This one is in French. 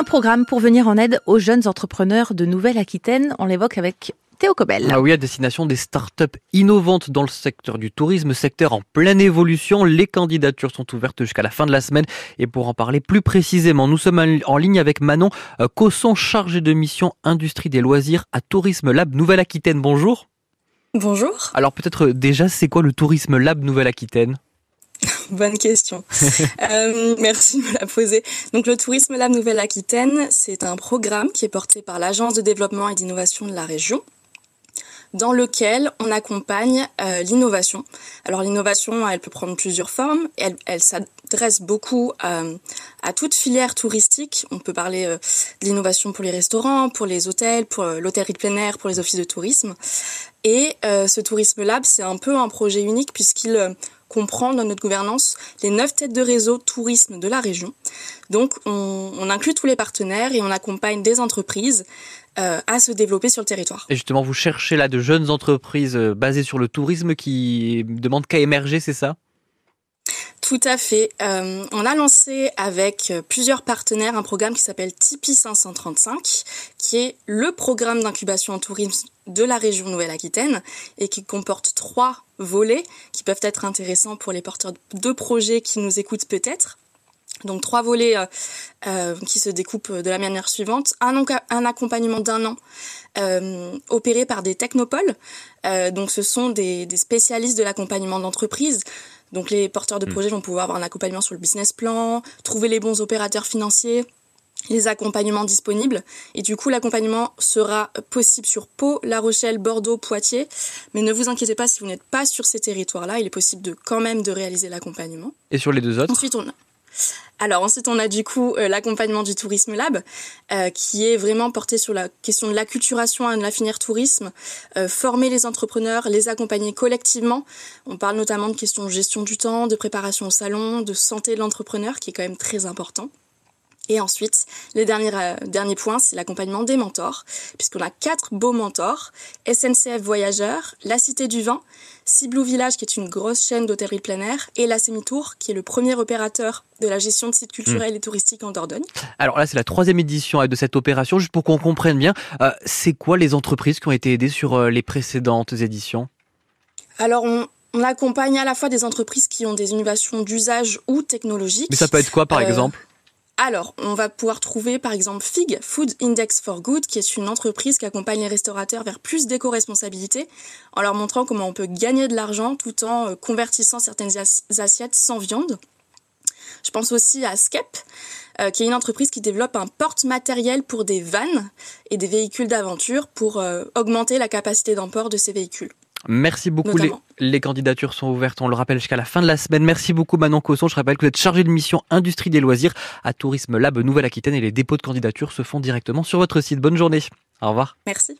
Un programme pour venir en aide aux jeunes entrepreneurs de Nouvelle-Aquitaine. On l'évoque avec Théo Cobel. Ah oui, à destination des startups innovantes dans le secteur du tourisme, secteur en pleine évolution. Les candidatures sont ouvertes jusqu'à la fin de la semaine. Et pour en parler plus précisément, nous sommes en ligne avec Manon euh, Cosson, chargée de mission industrie des loisirs à Tourisme Lab Nouvelle-Aquitaine. Bonjour. Bonjour. Alors peut-être euh, déjà, c'est quoi le Tourisme Lab Nouvelle-Aquitaine? Bonne question. euh, merci de me la poser. Donc le Tourisme Lab Nouvelle-Aquitaine, c'est un programme qui est porté par l'Agence de développement et d'innovation de la région dans lequel on accompagne euh, l'innovation. Alors l'innovation, elle peut prendre plusieurs formes. Elle, elle s'adresse beaucoup euh, à toute filière touristique. On peut parler euh, de l'innovation pour les restaurants, pour les hôtels, pour l'hôtellerie de plein air, pour les offices de tourisme. Et ce Tourisme Lab, c'est un peu un projet unique puisqu'il comprend dans notre gouvernance les neuf têtes de réseau tourisme de la région. Donc on, on inclut tous les partenaires et on accompagne des entreprises euh, à se développer sur le territoire. Et justement, vous cherchez là de jeunes entreprises euh, basées sur le tourisme qui demandent qu'à émerger, c'est ça? Tout à fait. Euh, on a lancé avec plusieurs partenaires un programme qui s'appelle Tipeee 535, qui est le programme d'incubation en tourisme de la région Nouvelle-Aquitaine et qui comporte trois volets qui peuvent être intéressants pour les porteurs de projets qui nous écoutent peut-être. Donc trois volets euh, euh, qui se découpent de la manière suivante. Un, un accompagnement d'un an euh, opéré par des technopoles. Euh, donc ce sont des, des spécialistes de l'accompagnement d'entreprise. Donc les porteurs de hmm. projets vont pouvoir avoir un accompagnement sur le business plan, trouver les bons opérateurs financiers, les accompagnements disponibles. Et du coup, l'accompagnement sera possible sur Pau, La Rochelle, Bordeaux, Poitiers. Mais ne vous inquiétez pas, si vous n'êtes pas sur ces territoires-là, il est possible de quand même de réaliser l'accompagnement. Et sur les deux autres? Ensuite, on. Alors ensuite, on a du coup euh, l'accompagnement du Tourisme Lab, euh, qui est vraiment porté sur la question de l'acculturation de la tourisme, euh, former les entrepreneurs, les accompagner collectivement. On parle notamment de questions de gestion du temps, de préparation au salon, de santé de l'entrepreneur, qui est quand même très important. Et ensuite, le dernier, euh, dernier point, c'est l'accompagnement des mentors, puisqu'on a quatre beaux mentors, SNCF Voyageurs, La Cité du Vin, Ciblou Village, qui est une grosse chaîne d'hôtellerie plein air, et La Semitour, qui est le premier opérateur de la gestion de sites culturels hmm. et touristiques en Dordogne. Alors là, c'est la troisième édition de cette opération. Juste pour qu'on comprenne bien, euh, c'est quoi les entreprises qui ont été aidées sur euh, les précédentes éditions? Alors, on, on accompagne à la fois des entreprises qui ont des innovations d'usage ou technologiques. Mais ça peut être quoi, par exemple? Alors, on va pouvoir trouver par exemple FIG, Food Index for Good, qui est une entreprise qui accompagne les restaurateurs vers plus d'éco-responsabilité, en leur montrant comment on peut gagner de l'argent tout en euh, convertissant certaines assiettes sans viande. Je pense aussi à Skep, euh, qui est une entreprise qui développe un porte-matériel pour des vannes et des véhicules d'aventure pour euh, augmenter la capacité d'emport de ces véhicules. Merci beaucoup. Les, candidatures sont ouvertes, on le rappelle, jusqu'à la fin de la semaine. Merci beaucoup Manon Cosson. Je rappelle que vous êtes chargé de mission Industrie des loisirs à Tourisme Lab Nouvelle-Aquitaine et les dépôts de candidatures se font directement sur votre site. Bonne journée. Au revoir. Merci.